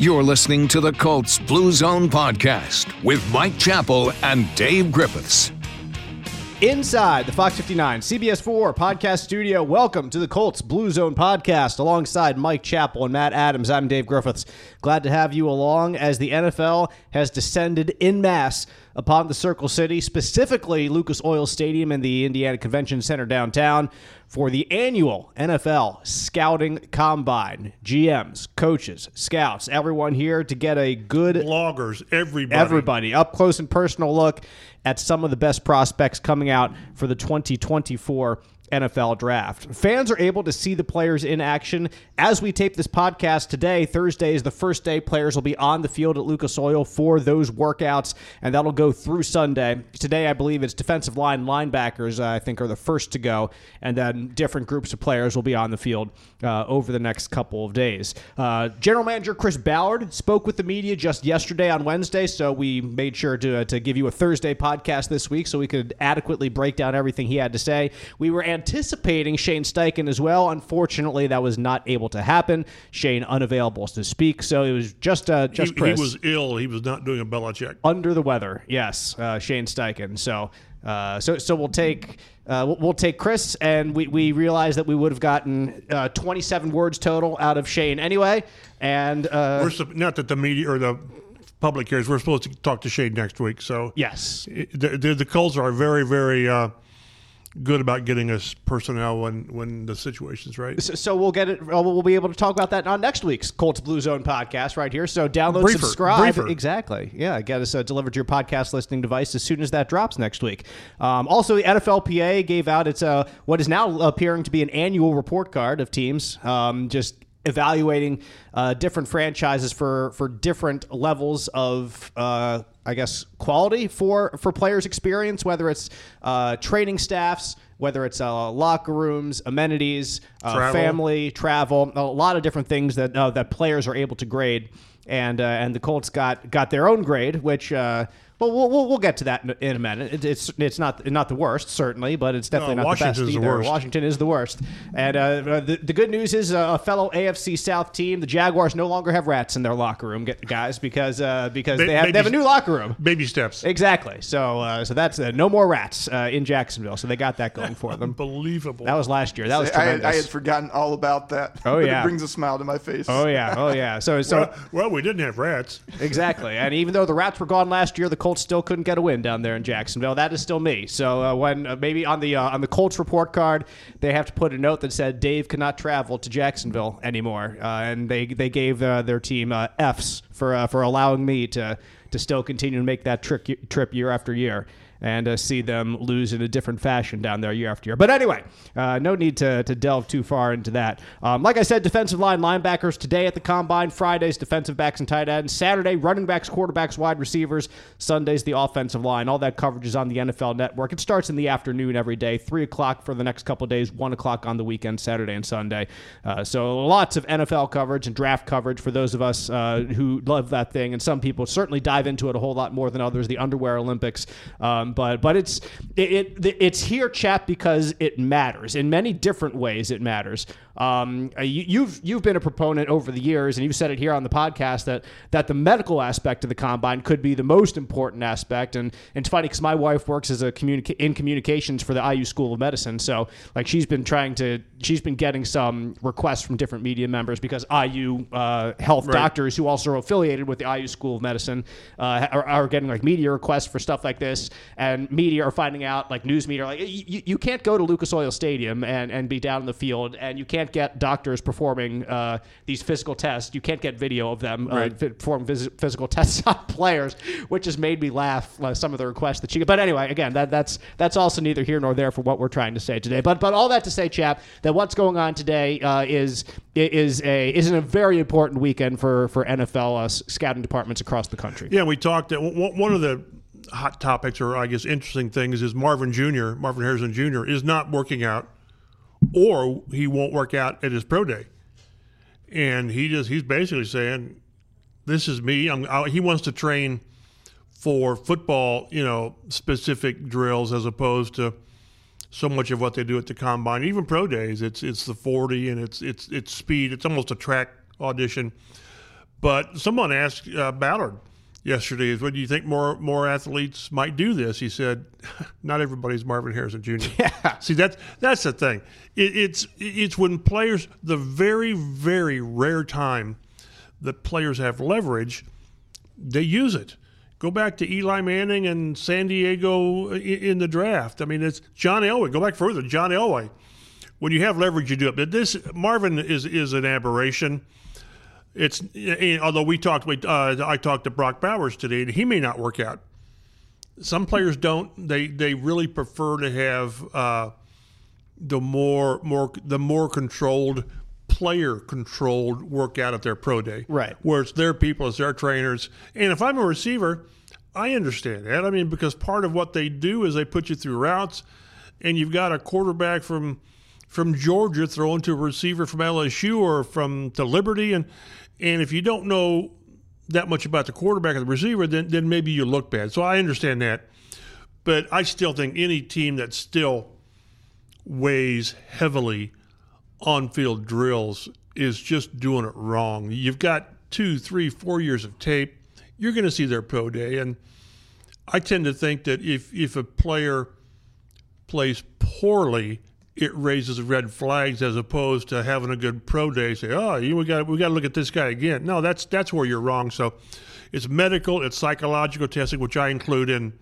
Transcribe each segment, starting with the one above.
You're listening to the Colts Blue Zone podcast with Mike Chappell and Dave Griffiths. Inside the Fox 59 CBS 4 podcast studio, welcome to the Colts Blue Zone podcast alongside Mike Chappell and Matt Adams. I'm Dave Griffiths. Glad to have you along as the NFL has descended in mass upon the Circle City, specifically Lucas Oil Stadium and the Indiana Convention Center downtown for the annual NFL Scouting Combine. GMs, coaches, scouts, everyone here to get a good bloggers, everybody. Everybody up close and personal look at some of the best prospects coming out for the 2024 NFL draft. Fans are able to see the players in action. As we tape this podcast today, Thursday is the first day players will be on the field at Lucas Oil for those workouts, and that'll go through Sunday. Today, I believe it's defensive line linebackers, uh, I think, are the first to go, and then different groups of players will be on the field uh, over the next couple of days. Uh, General Manager Chris Ballard spoke with the media just yesterday on Wednesday, so we made sure to, uh, to give you a Thursday podcast this week so we could adequately break down everything he had to say. We were anticipating Shane Steichen as well. Unfortunately, that was not able to happen. Shane unavailable to speak, so it was just uh, just he, Chris. He was ill. He was not doing a Belichick. Under the weather, yes, uh, Shane Steichen. So, uh, so so we'll take. Uh, we'll, we'll take Chris, and we, we realized that we would have gotten uh, 27 words total out of Shane anyway. And uh, we're sup- not that the media or the public cares. We're supposed to talk to Shane next week. So yes, it, the, the, the Colts are very very uh, good about getting us personnel when when the situation's right. So, so we'll get it. uh, We'll be able to talk about that on next week's Colts Blue Zone podcast right here. So download, Briefer, subscribe. briefer. Exactly. Yeah, get us uh, delivered to your podcast listening device as soon as that drops next week. Um, also, the NFLPA gave out its uh, what is now appearing to be an annual report card of teams. Um, just evaluating uh, different franchises for for different levels of uh, I guess quality for for players' experience, whether it's uh, training staffs, whether it's uh, locker rooms, amenities, uh, Travel. family, travel, a lot of different things that uh, that players are able to grade, and uh, and the Colts got got their own grade, which. Well, we'll, we'll, we'll get to that in, in a minute. It, it's it's not not the worst certainly, but it's definitely No, not Washington the best is the either. worst. Washington is the worst. And uh, the, the good news is uh, a fellow AFC South team, the Jaguars, no longer have rats in their locker room, guys, because uh, because Ba- they have, they have a new locker room. Baby steps. Exactly. So uh, so that's uh, no more rats uh, in Jacksonville. So they got that going for them. Unbelievable. That was last year. That was I, tremendous. I had forgotten all about that. Oh, yeah. it brings a smile to my face. oh yeah. Oh yeah. So so well, well, we didn't have rats. Exactly. And even though the Rats were gone last year, the Colts still couldn't get a win down there in Jacksonville. That is still me. So uh, when uh, maybe on the uh, on the Colts report card, they have to put a note that said Dave cannot travel to Jacksonville anymore, uh, and they they gave uh, their team Fs for for allowing me to to still continue to make that trip trip year after year. And uh, see them lose in a different fashion down there year after year. But anyway, uh, no need to, to delve too far into that. Um, like I said, defensive line linebackers today at the combine. Fridays, defensive backs and tight ends. Saturday, running backs, quarterbacks, wide receivers. Sundays, the offensive line. All that coverage is on the NFL Network. It starts in the afternoon every day, three o'clock for the next couple days, one o'clock on the weekend, Saturday and Sunday. Uh, so lots of NFL coverage and draft coverage for those of us uh, who love that thing. And some people certainly dive into it a whole lot more than others. The underwear Olympics, um, Um, but but it's it, it it's here, chap, because it matters in many different ways. It matters. Um, uh, you, you've you've been a proponent over the years, and you've said it here on the podcast that that the medical aspect of the combine could be the most important aspect. And, and it's funny because my wife works as a communica- in communications for the IU School of Medicine, so like she's been trying to she's been getting some requests from different media members because IU uh, health Right. doctors who also are affiliated with the IU School of Medicine uh, are, are getting like media requests for stuff like this, and media are finding out like news media like you, you can't go to Lucas Oil Stadium and, and be down in the field, and you can't get doctors performing uh, these physical tests. You can't get video of them uh, Right. phys- physical tests on players, which has made me laugh. Uh, some of the requests that she. But anyway, again, that that's that's also neither here nor there for what we're trying to say today. But but all that to say, chap, that what's going on today uh, is is a is a very important weekend for for NFL uh, scouting departments across the country. Yeah, we talked. One of the hot topics, or I guess interesting things, is Marvin Jr. Marvin Harrison Jr. is not working out, or he won't work out at his pro day, and he just he's basically saying, "This is me." I'm, I, he wants to train for football, you know, specific drills as opposed to so much of what they do at the combine, even pro days. It's it's the 40 and it's it's it's speed. It's almost a track audition. But someone asked uh, Ballard yesterday, "Is what do you think more more athletes might do this?" He said, "Not everybody's Marvin Harrison Jr." Yeah. See, that's that's the thing. It, it's it's when players the very very rare time that players have leverage, they use it. Go back to Eli Manning and San Diego in the draft. I mean, it's John Elway. Go back further, John Elway. When you have leverage, you do it. But this Marvin is is an aberration. It's although we talked, uh, I talked to Brock Bowers today, and he may not work out. Some players don't. They they really prefer to have uh, the more more the more controlled player controlled workout at their pro day. Right. Where it's their people, it's their trainers. And if I'm a receiver, I understand that. I mean, because part of what they do is they put you through routes, and you've got a quarterback from from Georgia throwing to a receiver from LSU or from to Liberty, and and if you don't know that much about the quarterback or the receiver, then then maybe you look bad. So I understand that, but I still think any team that still weighs heavily on field drills is just doing it wrong. You've got two, three, four years of tape. You're going to see their pro day. And I tend to think that if, if a player plays poorly, it raises red flags as opposed to having a good pro day. Say, oh, you, we got we got to look at this guy again. No, that's that's where you're wrong. So, it's medical, it's psychological testing, which I include in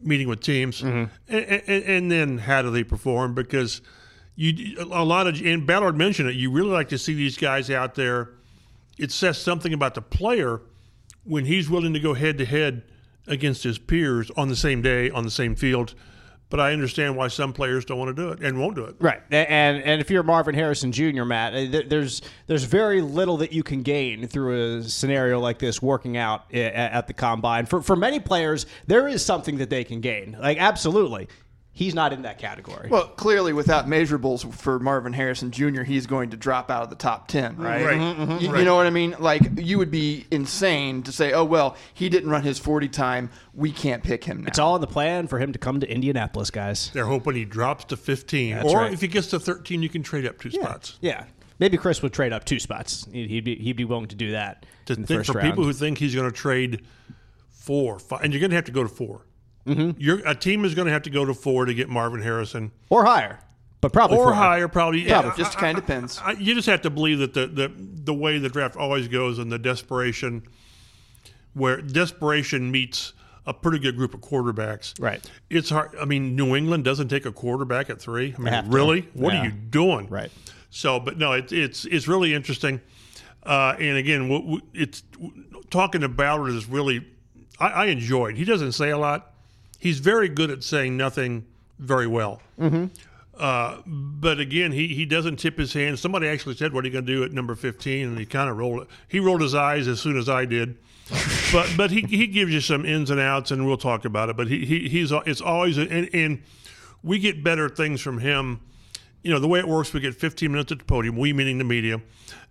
meeting with teams, mm-hmm. and, and, and then how do they perform? Because you a lot of and Ballard mentioned it. You really like to see these guys out there. It says something about the player when he's willing to go head to head against his peers on the same day on the same field. But I understand why some players don't want to do it and won't do it. Right, and and if you're Marvin Harrison Jr., Matt, uh, there's there's very little that you can gain through a scenario like this working out at the combine. For for many players, there is something that they can gain. Like absolutely, He's not in that category. Well, clearly, without measurables for Marvin Harrison Jr., he's going to drop out of the top 10, right? Right. Mm-hmm, mm-hmm. You, right. you, know what I mean? Like, you would be insane to say, oh, well, he didn't run his 40 time. We can't pick him now. It's all in the plan for him to come to Indianapolis, guys. They're hoping he drops to 15. That's or right. if he gets to 13, you can trade up two yeah. spots. Yeah. Maybe Chris would trade up two spots. He'd be, he'd be willing to do that. To think for round. people who think he's going to trade four, five, and you're going to have to go to four. Mm-hmm. You're, a team is going to have to go to four to get Marvin Harrison or higher, but probably or four. higher, probably. Yeah, probably. just kind of depends. I, you just have to believe that the, the the way the draft always goes and the desperation, where desperation meets a pretty good group of quarterbacks. Right. It's hard. I mean, New England doesn't take a quarterback at three. I mean, really? What yeah. are you doing? Right. So, but no, it, it's it's really interesting. Uh, and again, it's talking to Ballard is really I, I enjoyed. He doesn't say a lot he's very good at saying nothing very well. Mm-hmm. Uh, but again, he, he doesn't tip his hand. Somebody actually said, "What are you going to do at number 15?" And he kind of rolled it. He rolled his eyes as soon as I did. but but he, he gives you some ins and outs, and we'll talk about it. But he, he he's it's always and, and we get better things from him. You know the way it works, we get 15 minutes at the podium. We meaning the media,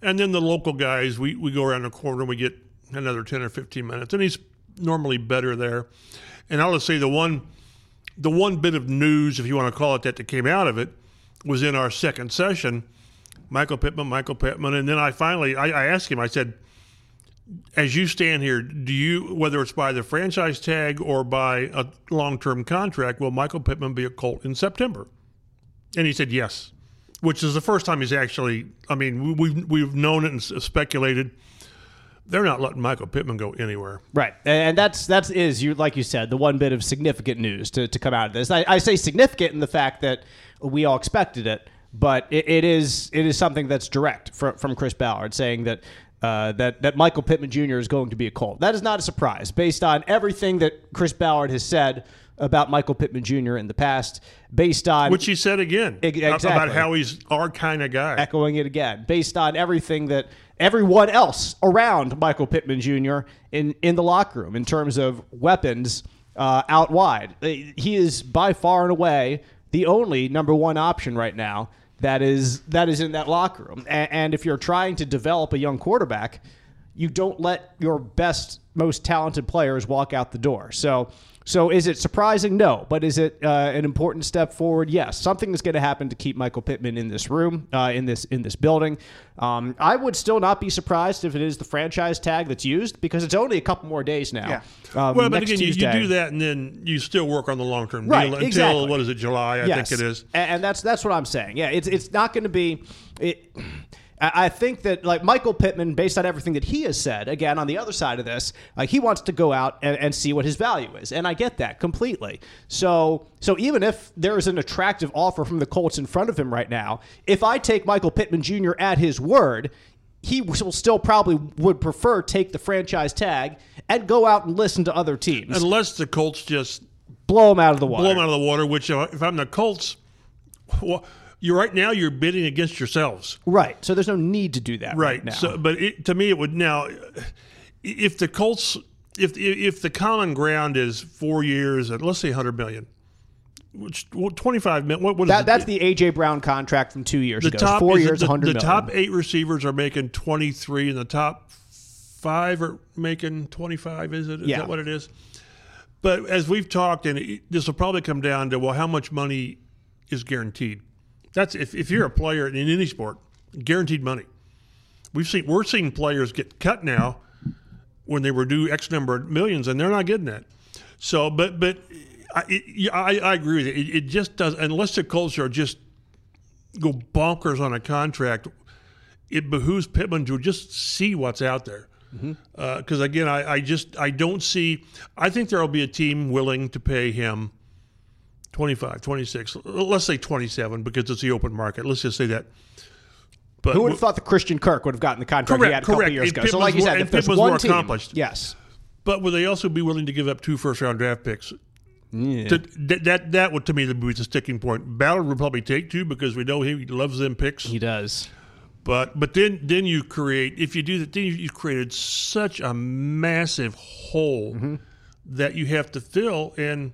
and then the local guys. We we go around the corner. and We get another 10 or 15 minutes, and he's normally better there. And say the one, the one bit of news, if you want to call it that, that came out of it was in our second session. Michael Pittman, Michael Pittman, and then I finally I, I asked him. I said, "As you stand here, do you, whether it's by the franchise tag or by a long-term contract, will Michael Pittman be a Colt in September?" And he said yes, which is the first time he's actually. I mean, we've we've known it and speculated they're not letting Michael Pittman go anywhere. Right, and that's that's is you like you said the one bit of significant news to, to come out of this. I, I say significant in the fact that we all expected it, but it, it is it is something that's direct from from Chris Ballard saying that. Uh, that that Michael Pittman Jr. is going to be a Colt. That is not a surprise, based on everything that Chris Ballard has said about Michael Pittman Jr. in the past, based on which he said again exactly. about how he's our kind of guy. Echoing it again, based on everything that everyone else around Michael Pittman Jr. in in the locker room in terms of weapons uh, out wide. Uh, he is by far and away the only number one option right now that is that is in that locker room. And, and if you're trying to develop a young quarterback, you don't let your best, most talented players walk out the door. So, so is it surprising? No, but is it uh, an important step forward? Yes. Something is going to happen to keep Michael Pittman in this room, uh, in this in this building. Um, I would still not be surprised if it is the franchise tag that's used because it's only a couple more days now. Yeah. Um, well, but again, you, you do that, and then you still work on the long term Right, deal until exactly. what is it, July? I Yes. think it is. And that's that's what I'm saying. Yeah, it's it's not going to be. It, I think that like Michael Pittman, based on everything that he has said, again on the other side of this, like he wants to go out and, and see what his value is, and I get that completely. So so even if there is an attractive offer from the Colts in front of him right now, if I take Michael Pittman Jr. at his word. He will still probably would prefer take the franchise tag and go out and listen to other teams, Unless the Colts just blow him out of the water. blow them out of the water, which uh, if I'm the Colts, well, you right now you're bidding against yourselves. Right. So there's no need to do that right, Right. now. So, but it, to me, it would now, if the Colts, if if the common ground is four years at let's say 100 million, which well, 25 million, what, what is That, it? that's the AJ Brown contract from two years the ago. top Four years, the, 100 the million. top eight receivers are making 23 and the top five are making 25 is it is Yeah. that what it is but as we've talked and it, this will probably come down to well how much money is guaranteed that's if, if you're a player in any sport guaranteed money we've seen we're seeing players get cut now when they were due x number of millions and they're not getting that so but but I, it, I, I agree with you. It, it just does unless the Colts are just go bonkers on a contract, it behooves Pittman to just see what's out there. Mm-hmm. Uh, because again, I, I just I don't see. I think there will be a team willing to pay him 25, 26, let's say 27 because it's the open market. Let's just say that. But Who would have thought that Christian Kirk would have gotten the contract he Correct, had a couple correct. years And ago? So, like you more- said, and if there's Pittman's one more team, accomplished. yes, but would they also be willing to give up two first round draft picks? To, that, that that would to me would be the sticking point. Ballard would probably take two because we know he loves them picks. He does. But but then then you create if you do that then you, you created such a massive hole Mm-hmm. that you have to fill and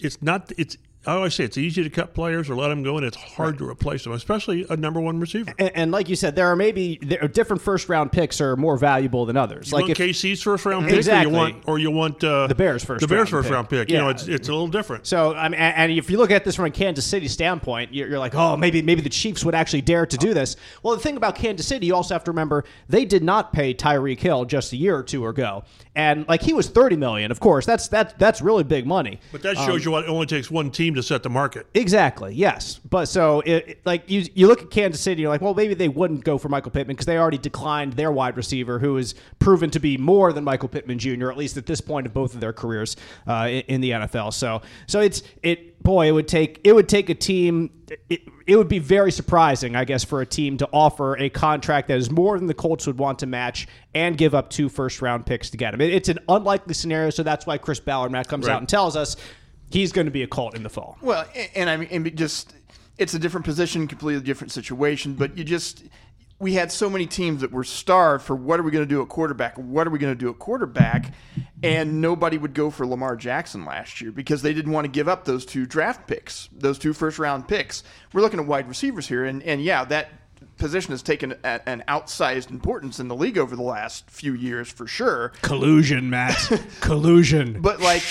it's not it's I always say it's easy to cut players or let them go and it's hard to replace them especially a number one receiver. And, and like you said, there are maybe there are different first round picks are more valuable than others. You like want if, KC's first round pick Exactly. or you want or you want uh, The Bears' first the Bears round first pick. round pick. You know it's it's a little different. So I mean, and if you look at this from a Kansas City standpoint, you're, you're like, oh, maybe maybe the Chiefs would actually dare to do this. Well, the thing about Kansas City, you also have to remember they did not pay Tyreek Hill just a year or two ago, and like he was thirty million. Of course, that's that's that's really big money. But that shows you what it only takes one team to set the market. Exactly. Yes. But so, it, it- like you, you look at Kansas City, you're like, well, maybe they wouldn't go for Michael Pittman because they already declined their wide receiver, who is proven to be more than Michael Pittman Jr. At least at this point of both of their careers uh, in, in the NFL. So, so it's it. Boy, it would take it would take a team. It, it would be very surprising, I guess, for a team to offer a contract that is more than the Colts would want to match and give up two first round picks to get him. It, it's an unlikely scenario, so that's why Chris Ballard Matt comes Right. out and tells us he's going to be a cult in the fall. Well, a- and I mean, and just it's a different position, completely different situation. But you just we had so many teams that were starved for what are we going to do at quarterback? What are we going to do at quarterback? And nobody would go for Lamar Jackson last year because they didn't want to give up those two draft picks, those two first round picks. We're looking at wide receivers here, and and yeah, that position has taken a, an outsized importance in the league over the last few years for sure. Collusion, Matt. Collusion. But like,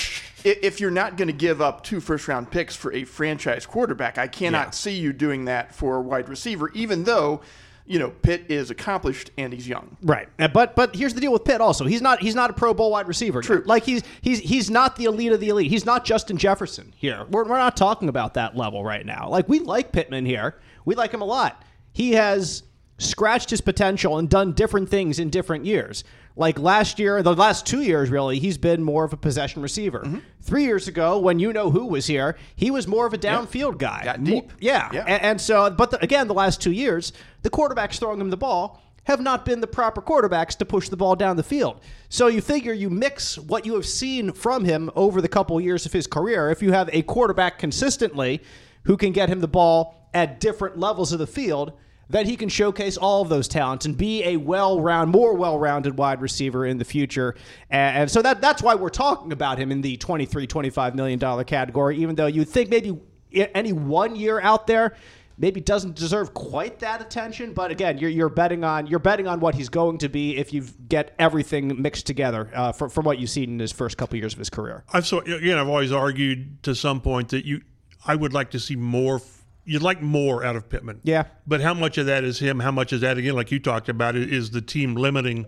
if you're not going to give up two first round picks for a franchise quarterback, I cannot Yeah. see you doing that for a wide receiver, even though, you know, Pitt is accomplished and he's young. Right, but but here's the deal with Pitt. Also, he's not he's not a Pro Bowl wide receiver. True. Like he's he's he's not the elite of the elite. He's not Justin Jefferson here. We're we're not talking about that level right now. Like we like Pittman here. We like him a lot. He has scratched his potential and done different things in different years. Like last year, the last two years, really, he's been more of a possession receiver. Mm-hmm. Three years ago, when you know who was here, he was more of a downfield guy. Got deep. yeah. Yeah. And, and so, but the, again, the last two years, the quarterbacks throwing him the ball have not been the proper quarterbacks to push the ball down the field. So you figure you mix what you have seen from him over the couple years of his career. If you have a quarterback consistently who can get him the ball at different levels of the field, then he can showcase all of those talents and be a well-round, more well-rounded wide receiver in the future. And, and so that that's why we're talking about him in the 23, 25 million dollar category, even though you'd think maybe any one year out there maybe doesn't deserve quite that attention. But again, you're, you're betting on you're betting on what he's going to be if you get everything mixed together uh, from, from what you've seen in his first couple years of his career. I've so again, I've always argued to some point that you, I would like to see more. You'd like more out of Pittman. Yeah. But how much of that is him? How much is that again? Like you talked about, is the team limiting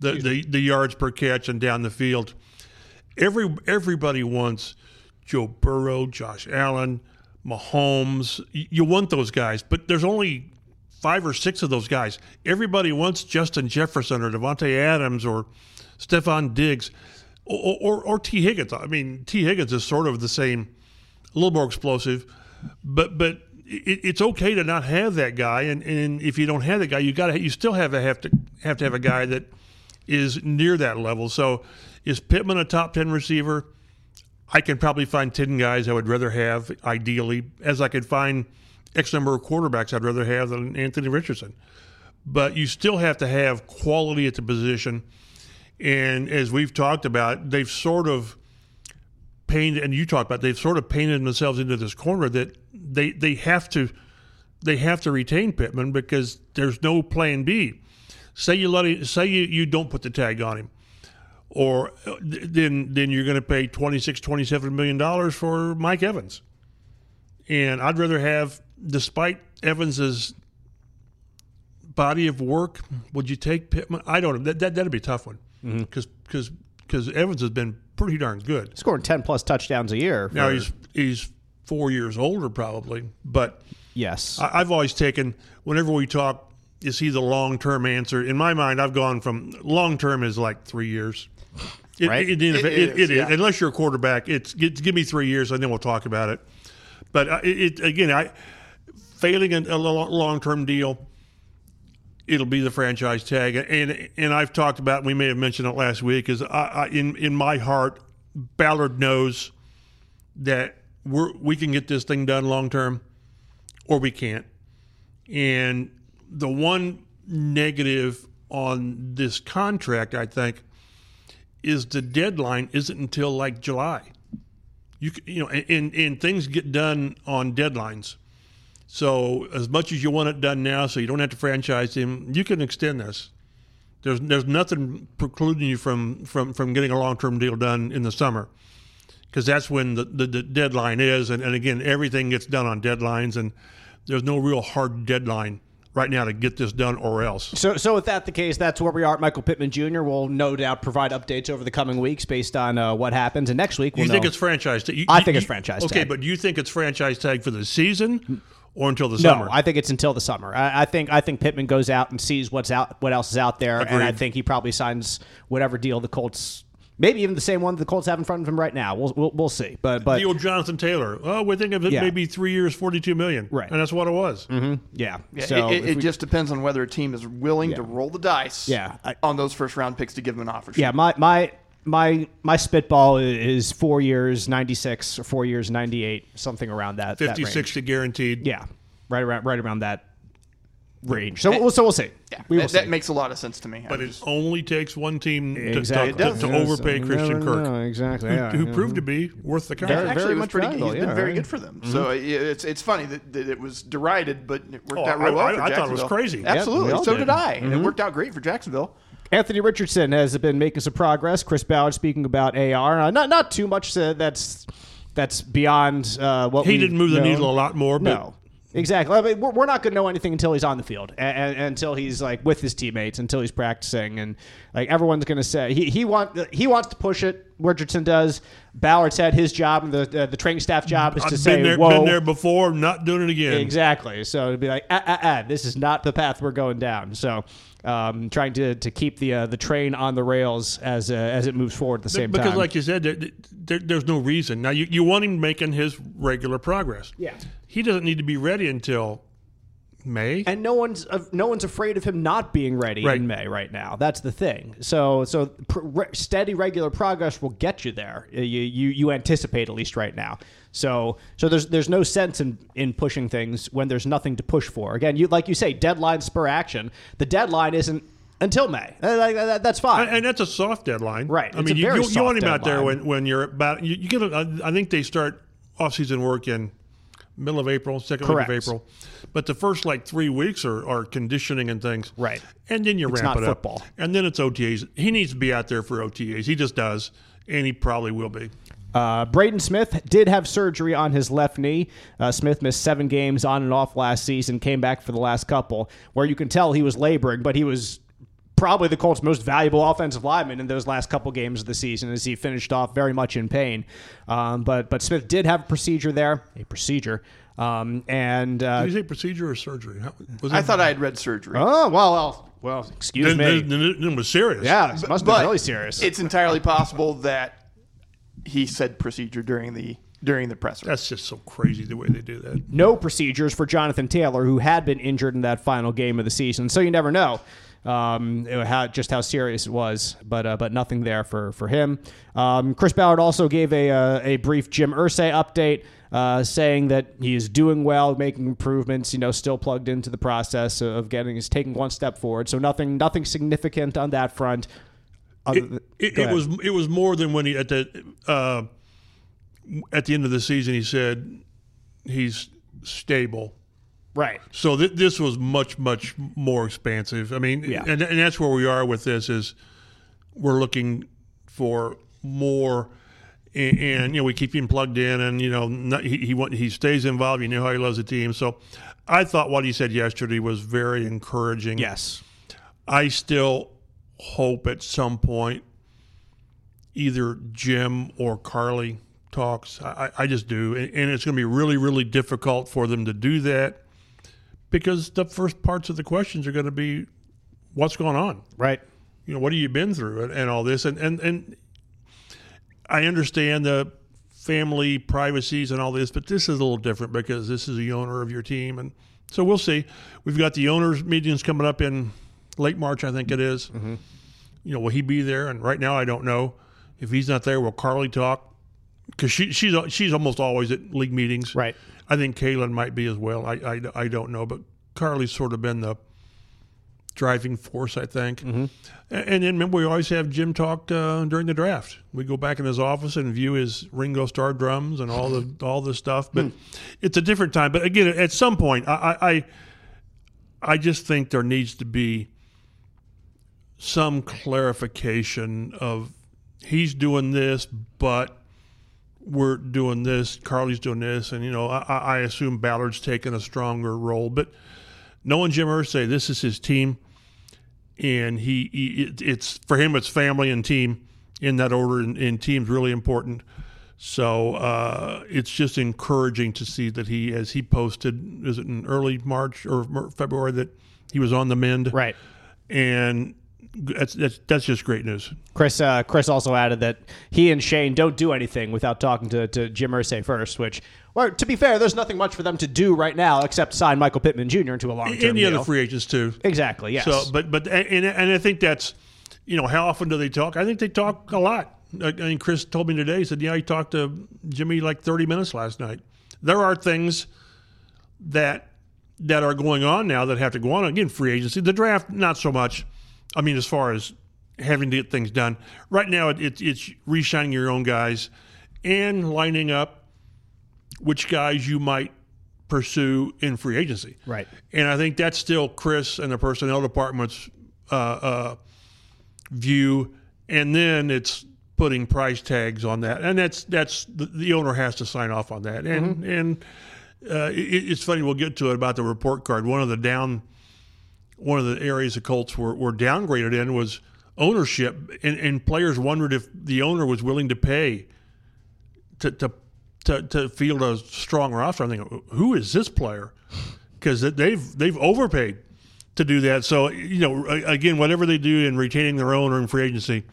the, the, the yards per catch and down the field. Every everybody wants Joe Burrow, Josh Allen, Mahomes. You want those guys, but there's only five or six of those guys. Everybody wants Justin Jefferson or Davante Adams or Stefon Diggs or, or, or Tee Higgins. I mean, Tee Higgins is sort of the same, a little more explosive, but but it, it's okay to not have that guy. And, and if you don't have that guy, you got to you still have to have to have to have a guy that is near that level. So is Pittman a top ten receiver? I can probably find 10 guys I would rather have, ideally, as I could find X number of quarterbacks I'd rather have than Anthony Richardson. But you still have to have quality at the position. And as we've talked about, they've sort of painted, and you talked about, they've sort of painted themselves into this corner that they, they have to they have to retain Pittman because there's no plan B. Say you let it, say you, you don't put the tag on him or uh, then then you're going to pay 26 27 million dollars for Mike Evans. And I'd rather have despite Evans's body of work, would you take Pittman? I don't know. That, that that'd be a tough one. Cuz cuz cuz Evans has been pretty darn good. Scoring ten plus touchdowns a year. Now he's he's 4 years older probably, but yes. I, I've always taken whenever we talk, is he the long term answer? In my mind, I've gone from long term is like three years. It, Right. It, it, It it, is, it is. yeah. Unless you're a quarterback, it's, it's give me three years and then we'll talk about it. But uh, it, it again, I failing a, a long term deal, it'll be the franchise tag. And and I've talked about. We may have mentioned it last week. Is I, I, in in my heart, Ballard knows that we're we can get this thing done long term, or we can't. And the one negative on this contract, I think, is the deadline isn't until like July. You you know, and and things get done on deadlines. So as much as you want it done now, so you don't have to franchise him, you can extend this. There's there's nothing precluding you from from from getting a long term deal done in the summer, because that's when the, the, the deadline is. And, and again, everything gets done on deadlines, and there's no real hard deadline right now to get this done or else. So, so with that the case, that's where we are. Michael Pittman Jr. will no doubt provide updates over the coming weeks based on uh, what happens. And next week, we'll you think know. it's franchise tag? You- I you- think it's franchise Okay, tag. but do you think it's franchise tag for the season or until the no, summer? I think it's until the summer. I, I think I think Pittman goes out and sees what's out, what else is out there, and I think he probably signs whatever deal the Colts, maybe even the same one the Colts have in front of him right now. We'll we'll, we'll see. But but the old Jonathan Taylor. Oh, we think of it Yeah. maybe three years, forty-two million. Right. and that's what it was. Mm-hmm. yeah, Yeah, so it, it, it we- just depends on whether a team is willing to roll the dice Yeah, I- on those first round picks to give them an offer. Yeah, my my my my spitball is four years, ninety six, or four years, ninety eight, something around that. that 50, range. 60 guaranteed. Yeah, right around right around that range. So we'll so we'll see. Yeah, we will that, see. that makes a lot of sense to me. But I it only takes one team to, Exactly. to, to, to overpay you Christian never Kirk, know. Exactly. who, yeah, who yeah. proved to be worth the Very- contract. actually very much pretty. valuable, He's been yeah, very right. good for them. So mm-hmm. it's it's funny that, that it was derided, but it worked Oh, out real I- well I- for I thought it was crazy. Absolutely. all so did. did I, and it mm-hmm. worked out great for Jacksonville. Anthony Richardson has been making some progress. Chris Ballard speaking about AR. Uh, not not too much. Uh, that's that's beyond uh, what He didn't move the needle a lot more, but No. Exactly. I mean, we're, we're not going to know anything until he's on the field, and, and, until he's like with his teammates, until he's practicing, and like everyone's going to say he he want he wants to push it. Richardson does. Ballard said his job and the uh, the training staff job is to I've say, been there, "Whoa." been there before, not doing it again. Exactly. So to be like, ah, ah, ah, this is not the path we're going down. So, um, trying to, to keep the uh, the train on the rails as uh, as it moves forward at the same because, time. Because, like you said, there, there, there's no reason. Now, you, you want him making his regular progress. Yeah. He doesn't need to be ready until May. and no one's uh, no one's afraid of him not being ready Right. in May right now. That's the thing. So so pr- re- steady regular progress will get you there. You, you you anticipate at least right now. So so there's there's no sense in in pushing things when there's nothing to push for. Again, you like you say, deadline spur action. The deadline isn't until May. That's fine. And, that's a soft deadline, Right. I It's mean, a you, you, you want him out there when, when you're about. You, you get. A, I think they start off-season work in middle of April, second Correct. week of April. But the first like three weeks are, are conditioning and things. Right. And then you It's ramp it up. And then it's OTAs. He needs to be out there for OTAs. He just does. And he probably will be. Uh, Braden Smith did have surgery on his left knee. Uh, Smith missed seven games on and off last season, came back for the last couple, where you can tell he was laboring, but he was probably the Colts' most valuable offensive lineman in those last couple games of the season as he finished off very much in pain. Um, but but Smith did have a procedure there, a procedure. Um, and uh, Did you say procedure or surgery? How, was I thought I had read surgery. oh well, well, well, excuse then, me. then, then it was serious. yeah, it must have been really serious. It's entirely possible that he said procedure during the during the presser. That's just so crazy the way they do that. no procedures for Jonathan Taylor, who had been injured in that final game of the season. So you never know um, how, just how serious it was, but uh, but nothing there for for him. Um, Chris Ballard also gave a uh, a brief Jim Irsay update. Uh, saying that he is doing well, making improvements, you know, still plugged into the process of getting, is taking one step forward. So nothing, nothing significant on that front. Other than- It, it was it was more than when he at the uh, at the end of the season he said he's stable. Right. So th- this was much much more expansive. I mean, Yeah. and and that's where we are with this is we're looking for more. And, and you know we keep him plugged in, and you know not, he he, want, he stays involved. You know how he loves the team. So, I thought what he said yesterday was very encouraging. Yes. I still hope at some point either Jim or Carly talks. I, I I just do. And, and it's going to be really, really difficult for them to do that because the first parts of the questions are going to be what's going on? Right. You know, what have you been through and, and all this? And, and, and I understand the family privacies and all this, but this is a little different because this is the owner of your team. And so we'll see. We've got the owners' meetings coming up in late March, I think it is. Mm-hmm. You know, will he be there? And right now, I don't know. If he's not there, will Carly talk? Because she, she's she's almost always at league meetings. Right. I think Kalen might be as well. I, I, I don't know, but Carly's sort of been the driving force, I think. Mm-hmm. A- And then remember, we always have Jim talk uh, during the draft. We go back in his office and view his Ringo Starr drums and all the all the stuff. But it's a different time. But again, at some point, I, I I- I just think there needs to be some clarification of he's doing this, but we're doing this. Carly's doing this, and you know, I, I assume Ballard's taking a stronger role. But knowing Jim Irsay, this is his team, and he, he it, it's for him, it's family and team in that order, and, and team's really important. So uh, it's just encouraging to see that he, as he posted, is it in early March or February that he was on the mend, Right. And that's that's, that's just great news. Chris uh, Chris also added that he and Shane don't do anything without talking to, to Jim Irsay first, which, well, to be fair, there's nothing much for them to do right now except sign Michael Pittman Jr. into a long term And the deal. other free agents too. exactly, yes. So, but but and and I think that's, you know, how often do they talk? I think they talk a lot. I I mean, Chris told me today. He said, "Yeah, he talked to Jimmy like 30 minutes last night." There are things that that are going on now that have to go on. Again, free agency, the draft, not so much. I mean, as far as having to get things done, right now it, it, it's reshining your own guys and lining up which guys you might pursue in free agency. Right. And I think that's still Chris and the personnel department's uh, uh, view. And then it's putting price tags on that, and that's that's the, the owner has to sign off on that. And and uh, it, it's funny. We'll get to it about the report card. One of the down, one of the areas the Colts were, were downgraded in was ownership, and, and players wondered if the owner was willing to pay to to to, to field a strong roster. I'm thinking, who is this player? Because they've they've overpaid to do that. So you know, again, whatever they do in retaining their owner in free agency,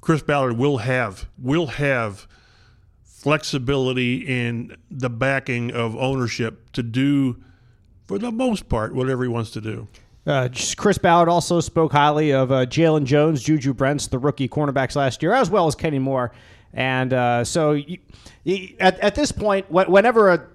Chris Ballard will have will have flexibility in the backing of ownership to do, for the most part, whatever he wants to do. Uh, Chris Ballard also spoke highly of uh, Jaylon Jones, Juju Brents, the rookie cornerbacks last year, as well as Kenny Moore. And uh, so you, you, at, at this point, wh- whenever a,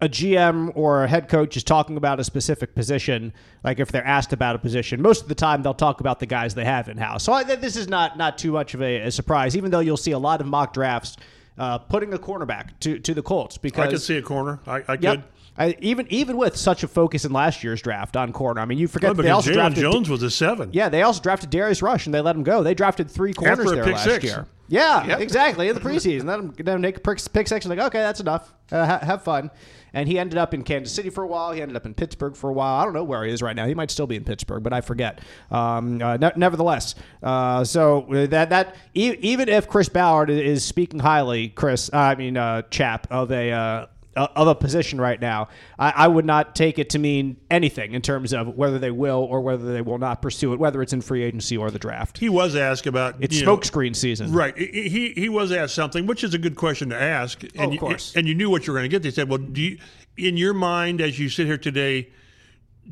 a GM or a head coach is talking about a specific position, like if they're asked about a position, most of the time they'll talk about the guys they have in house. So I, this is not not too much of a, a surprise, even though you'll see a lot of mock drafts uh, putting a cornerback to, to the Colts because I could see a corner. I, I could. Yep. I, even even with such a focus in last year's draft on corner, I mean, you forget Oh, that they also Jaylon drafted Jones was a seven. yeah, they also drafted Darius Rush and they let him go. They drafted three corners there last six. year. Yeah, exactly. In the preseason, let him, let him make pick, pick six. Like, okay, that's enough. Uh, ha- have fun. And he ended up in Kansas City for a while. He ended up in Pittsburgh for a while. I don't know where he is right now. He might still be in Pittsburgh, but I forget. Um, uh, ne- nevertheless, uh, so that that e- even if Chris Ballard is speaking highly, Chris, I mean, uh, chap of a. Of a position right now, I, I would not take it to mean anything in terms of whether they will or whether they will not pursue it, whether it's in free agency or the draft. He was asked about It's you smokescreen season. Right. He, he was asked something, which is a good question to ask. And Oh, of you, course. And you knew what you were going to get. They said, "Well, do you, in your mind, as you sit here today,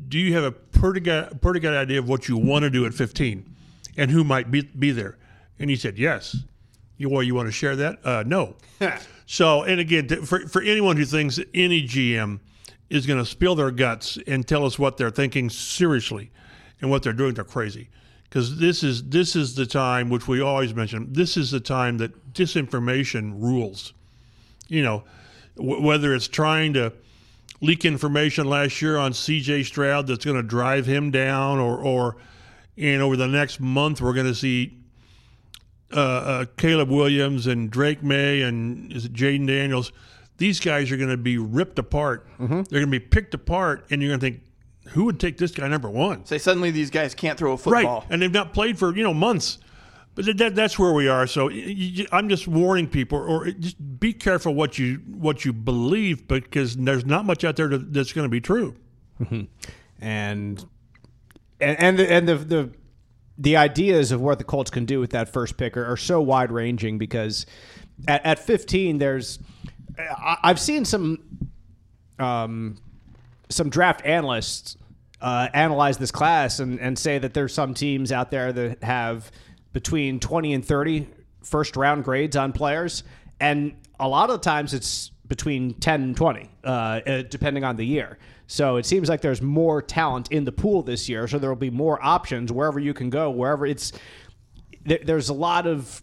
do you have a pretty good pretty good idea of what you want to do at 15, and who might be be there?" And he said, "Yes." You well, you want to share that? Uh, no. so, and again, for for anyone who thinks any GM is going to spill their guts and tell us what they're thinking seriously and what they're doing, they're crazy. Because this is this is the time which we always mention. This is the time that disinformation rules. You know, w- whether it's trying to leak information last year on C.J. Stroud that's going to drive him down, or or and over the next month we're going to see uh, uh, Caleb Williams and Drake Maye and is it Jayden Daniels? These guys are going to be ripped apart. They're going to be picked apart, and you're going to think, who would take this guy number one? Say suddenly these guys can't throw a Right, football. and they've not played for you know months. But that- that, that's where we are. So I'm just warning people, or just be careful what you what you believe, because there's not much out there to, that's going to be true. and and and the, and the the the ideas of what the Colts can do with that first pick are, are so wide ranging because at, at 15 there's I, I've seen some um some draft analysts uh, analyze this class and, and say that there's some teams out there that have between 20 and 30 first round grades on players. And a lot of the times it's between 10 and 20 uh, uh, depending on the year so it seems like there's more talent in the pool this year so there will be more options wherever you can go wherever it's there, there's a lot of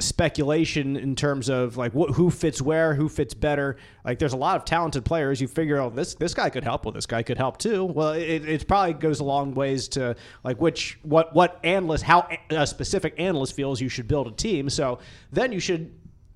speculation in terms of like wh- who fits where, who fits better. Like there's a lot of talented players. You figure, oh, this this guy could help. Well, this guy could help too. Well, it, it probably goes a long ways to like which what what analyst how a specific analyst feels you should build a team. So then you should.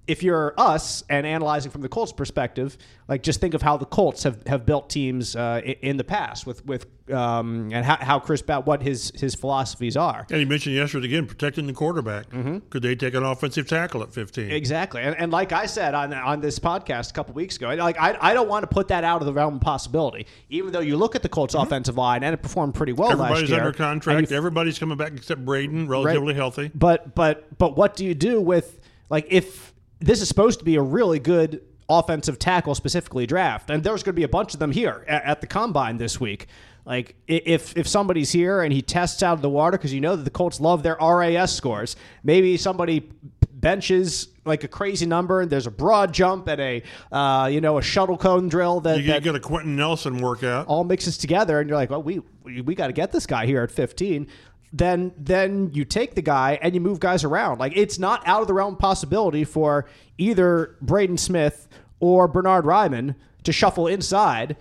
If you're us and analyzing from the Colts perspective, like just think of how the Colts have, have built teams uh, in the past with with um, and how, how Chris Bat what his his philosophies are. And you mentioned yesterday again protecting the quarterback. Could they take an offensive tackle at 15? Exactly, and, and like I said on on this podcast a couple weeks ago, like I, I don't want to put that out of the realm of possibility. Even though you look at the Colts' offensive line and it performed pretty well last Everybody's year, under contract. you- Everybody's coming back except Braden, relatively healthy. but but but what do you do with like if this is supposed to be a really good offensive tackle specifically draft, and there's going to be a bunch of them here at, at the combine this week. Like if if somebody's here and he tests out of the water because you know that the Colts love their RAS scores, maybe somebody benches like a crazy number and there's a broad jump and a uh, you know a shuttle cone drill that, You that get a Quenton Nelson workout. all mixes together and you're like, well, we we, we got to get this guy here at 15. Then then you take the guy and you move guys around. Like it's not out of the realm of possibility for either Braden Smith or Bernhard Raimann to shuffle inside.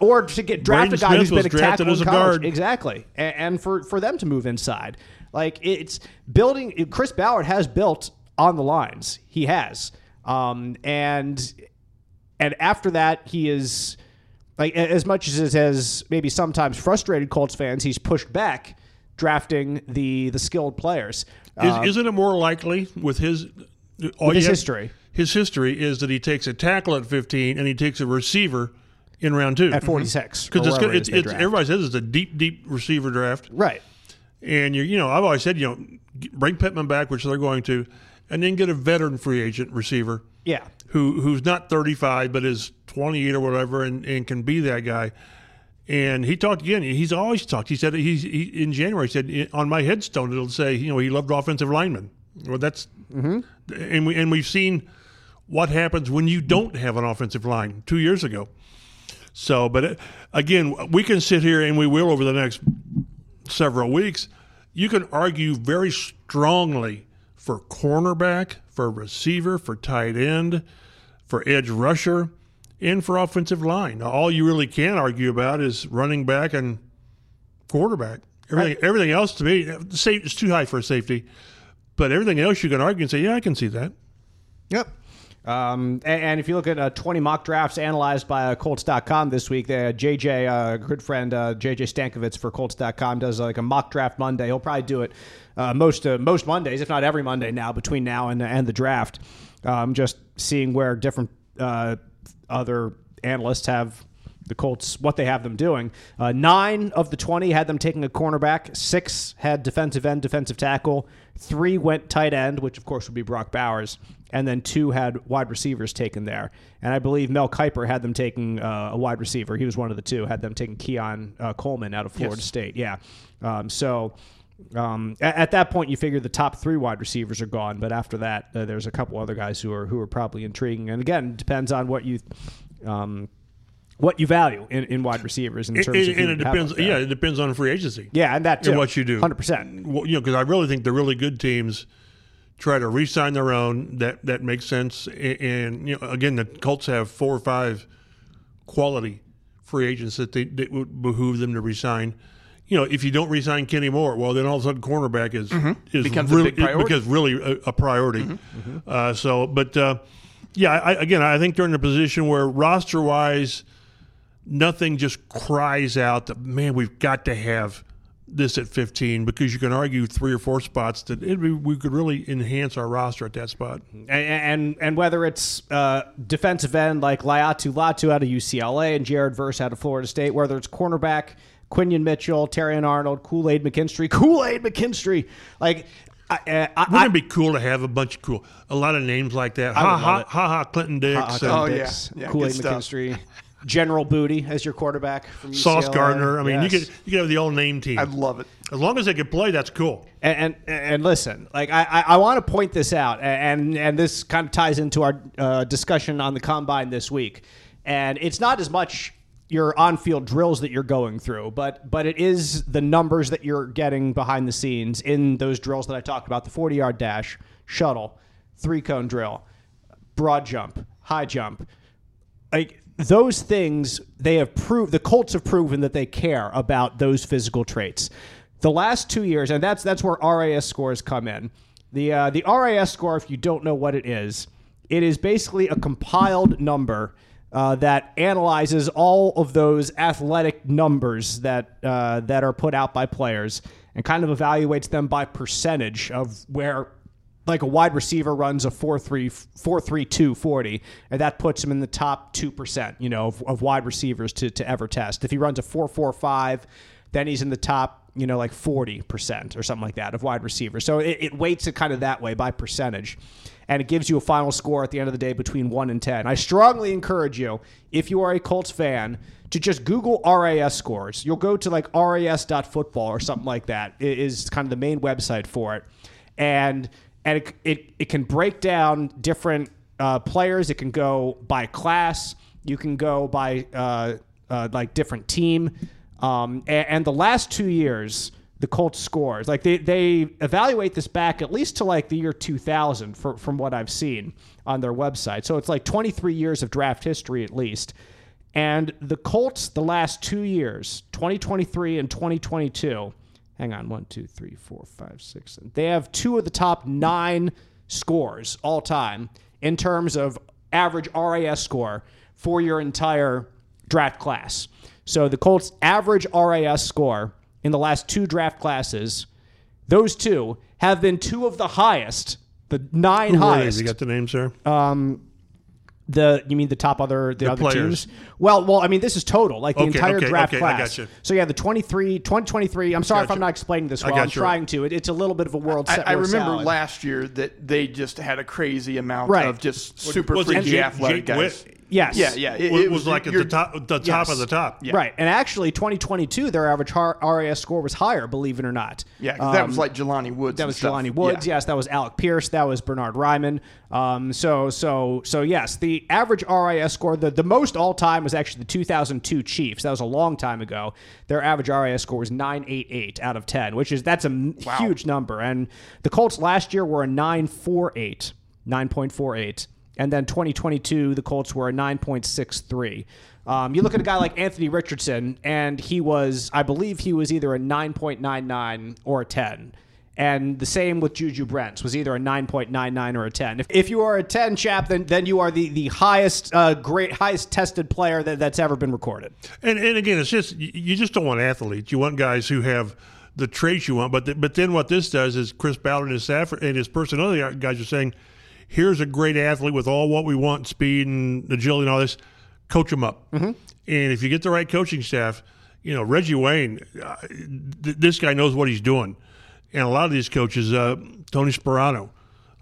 Or to get draft Braden a guy Smith who's been a tackle as a college. guard. Exactly, and, and for for them to move inside, like it's building. Chris Ballard has built on the lines. He has, um, and and after that, he is like as much as it has maybe sometimes frustrated Colts fans. He's pushed back drafting the the skilled players. Is, isn't it more likely with his all Um, his have- history. His history is that he takes a tackle at 15 and he takes a receiver in round two At 46, Because it's, wherever it it's, it's everybody says it's a deep, deep receiver draft. right. And you you know I've always said you know bring Pittman back, which they're going to, and then get a veteran free agent receiver Yeah. who who's not 35 but is 28 or whatever and, and can be that guy. And he talked again. He's always talked. He said he's he, in January. He said on my headstone it'll say you know he loved offensive linemen. Well, that's and we and we've seen what happens when you don't have an offensive line. Two years ago. So, but uh, again, we can sit here and we will over the next several weeks. You can argue very strongly for cornerback, for receiver, for tight end, for edge rusher, and for offensive line. All you really can argue about is running back and quarterback. Everything, everything else to me, it's too high for a safety. But everything else you can argue and say, yeah, I can see that. Yep. Um, and, and, if you look at uh, 20 mock drafts analyzed by uh, Colts.com this week, they, uh, JJ, uh, good friend uh, JJ Stankevitz for Colts.com, does like a mock draft Monday. He'll probably do it uh, most uh, most Mondays, if not every Monday now, between now and, and the draft. Um, just seeing where different other analysts have the Colts, what they have them doing. Uh, nine of the 20 had them taking a cornerback, six had defensive end, defensive tackle, three went tight end, which of course would be Brock Bowers, and then two had wide receivers taken there. And I believe Mel Kiper had them taking uh, a wide receiver. He was one of the two, had them taking Keon uh, Coleman out of Florida yes. State. Yeah. Um, so. Um, at, at, that point, you figure the top three wide receivers are gone, but after that, uh, there's a couple other guys who are who are probably intriguing. And again, it depends on what you um, what you value in, in wide receivers in terms it, of and it depends. Yeah, it depends on free agency. Yeah, and that too. And what you do, hundred percent. Well, you know, because I really think the really good teams try to re-sign their own. That that makes sense. And, and, you know, again, the Colts have four or five quality free agents that they that would behoove them to resign. You know, if you don't resign Kenny Moore, well, then all of a sudden cornerback is mm-hmm. is becomes really, a big priority. because really a, a priority. Mm-hmm. Uh, so, but uh, yeah, I, again, I think they're in a position where roster wise nothing just cries out that man we've got to have this at 15 because you can argue three or four spots that it, we could really enhance our roster at that spot. And and, and whether it's uh, defensive end like Laiatu Latu out of UCLA and Jared Verse out of Florida State, whether it's cornerback Quinyon Mitchell, Terrion Arnold, Kool Aid McKinstry, Kool Aid McKinstry, like. I, I, Wouldn't it be cool to have a bunch of cool, a lot of names like that? Ha ha, ha ha, Clinton Dix. Ha, ha, Clinton oh Dix, yeah, yeah Kool Aid McKinstry. General Booty as your quarterback from UCLA. Sauce Gardner. I mean, yes. you could you could have the old name team. I love it. As long as they can play, that's cool. And and, and listen, like I, I, I want to point this out, and and this kind of ties into our uh, discussion on the combine this week. And it's not as much your on-field drills that you're going through, but but it is the numbers that you're getting behind the scenes in those drills that I talked about: the 40-yard dash, shuttle, three-cone drill, broad jump, high jump. Like those things they have proved the Colts have proven that they care about those physical traits. The last two years, and that's that's where RAS scores come in. The uh, the RAS score, if you don't know what it is, it is basically a compiled number uh, that analyzes all of those athletic numbers that uh, that are put out by players and kind of evaluates them by percentage of where like a wide receiver runs a 4-3-2-40 and that puts him in the top 2% you know of, of, wide receivers to, to ever test. If he runs a 4-4-5 then he's in the top you know like 40% or something like that of wide receivers. So it, it weights it kind of that way by percentage and it gives you a final score at the end of the day between 1 and 10 i strongly encourage you if you are a colts fan to just google ras scores you'll go to like ras.football or something like that it is kind of the main website for it and and it, it, it can break down different uh, players. It can go by class. You can go by uh, uh, like different team. Um, and, and, the last two years, the Colts scores like they, they evaluate this back at least to like the year 2000 for, from what I've seen on their website. So it's like 23 years of draft history at least. And the Colts, the last two years, 2023 and 2022 hang on, one, two, three, four, five, six. They have two of the top nine scores all time in terms of average RAS score for your entire draft class. So the Colts' average RAS score in the last two draft classes, those two have been two of the highest, the nine Who highest. You got the names there? Um, the you mean the top other the, the other players. teams? Well, well, I mean this is total, like the okay, entire okay, draft okay, class. I got you. So yeah, the 23, 2023. I'm sorry if I'm not explaining this well. I'm trying to. It, it's a little bit of a world. I, I remember salad. last year that they just had a crazy amount right. of just super was freaky athletic Jake guys. Witt? Yes. Yeah, yeah. It, it was, like at the top, the top Yes. of the top. Yeah. Right. And actually, 2022, their average har- RAS score was higher, believe it or not. Yeah, 'cause that Um, was like Jelani Woods. That was stuff. Jelani Woods. Yeah. Yes, that was Alec Pierce. That was Bernhard Raimann. Um, so, so, so yes, the average RAS score, the, the most all time was actually the 2002 Chiefs. That was a long time ago. Their average RAS score was 988 out of 10, which is that's a m- huge number. And the Colts last year were a 948, 9.48. And then 2022, the Colts were a 9.63. Um, you look at a guy like Anthony Richardson, and he was, I believe, he was either a 9.99 or a 10. And the same with Juju Brents was either a 9.99 or a 10. If, if you are a 10 chap, then then you are the the highest uh, great highest tested player that, that's ever been recorded. And and again, it's just you just don't want athletes. You want guys who have the traits you want. But th- but then what this does is Chris Ballard and his staff and his personnel guys are saying, here's a great athlete with all what we want, speed and agility and all this. Coach him up. Mm-hmm. And if you get the right coaching staff, you know Reggie Wayne, uh, th- this guy knows what he's doing. And a lot of these coaches, uh, Tony Sparano,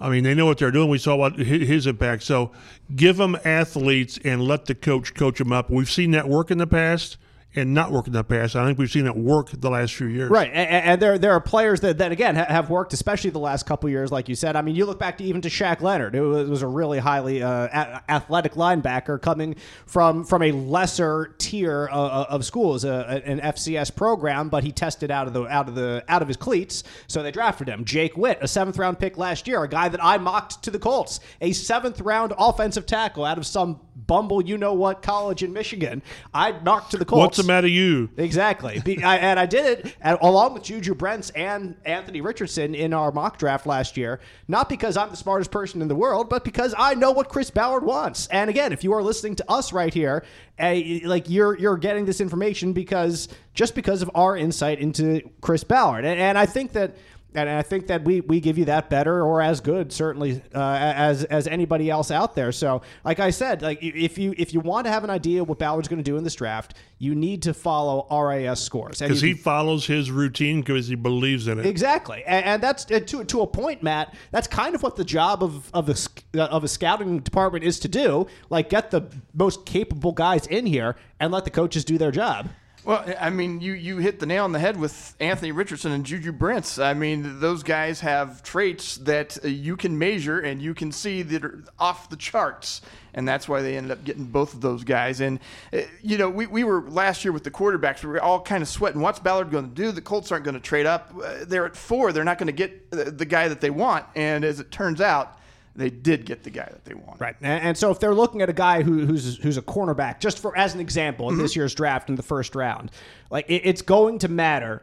I mean, they know what they're doing. We saw what his impact. So give them athletes and let the coach coach them up. We've seen that work in the past and not work in the past. I think we've seen it work the last few years. Right, and, and there there are players that, that again ha- have worked, especially the last couple years, like you said. I mean, you look back to even to Shaq Leonard, who was, was a really highly uh, a- athletic linebacker coming from from a lesser tier uh, of schools, uh, an FCS program, but he tested out of the out of the out of his cleats, so they drafted him. Jake Witt, a seventh round pick last year, a guy that I mocked to the Colts, a seventh round offensive tackle out of some bumble you know what college in Michigan. I mocked to the Colts. The matter, you? Exactly. Be, I, and I did it and along with Juju Brents and Anthony Richardson in our mock draft last year, not because I'm the smartest person in the world, but because I know what Chris Ballard wants. And again, if you are listening to us right here, eh, like you're you're getting this information because just because of our insight into Chris Ballard. And, and I think that and I think that we, we give you that better or as good, certainly uh, as as anybody else out there. So, like I said, like if you if you want to have an idea what Ballard's going to do in this draft, you need to follow RAS scores Because he follows his routine because he believes in it. Exactly, and, and that's uh, to to a point, Matt. That's kind of what the job of of the sc- uh, of a scouting department is to do. Like, get the most capable guys in here and let the coaches do their job. Well, I mean, you, you hit the nail on the head with Anthony Richardson and Juju Brents. I mean, those guys have traits that uh, you can measure and you can see that are off the charts. And that's why they ended up getting both of those guys. And, uh, you know, we, we were last year with the quarterbacks, we were all kind of sweating. What's Ballard going to do? The Colts aren't going to trade up. Uh, They're at four. They're not going to get the, the guy that they want. And as it turns out, they did get the guy that they wanted. Right, and, and so if they're looking at a guy who, who's who's a cornerback, just for as an example, in mm-hmm. this year's draft in the first round, like it, it's going to matter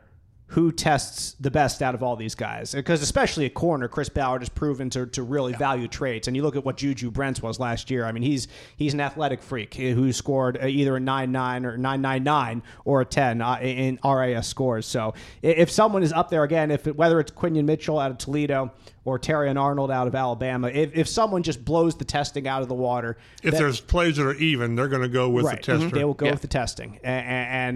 who tests the best out of all these guys, because especially at corner, Chris Ballard has proven to, to really value traits. And you look at what Juju Brents was last year. I mean, he's he's an athletic freak who scored uh, either a nine nine or nine nine nine or a ten uh, in RAS scores. So if someone is up there again, if it, whether it's Quinyon Mitchell out of Toledo or Terrion Arnold out of Alabama, if, if someone just blows the testing out of the water, if that- there's plays that are even, they're going to go with right, the tester. they will go Yeah. with the testing and,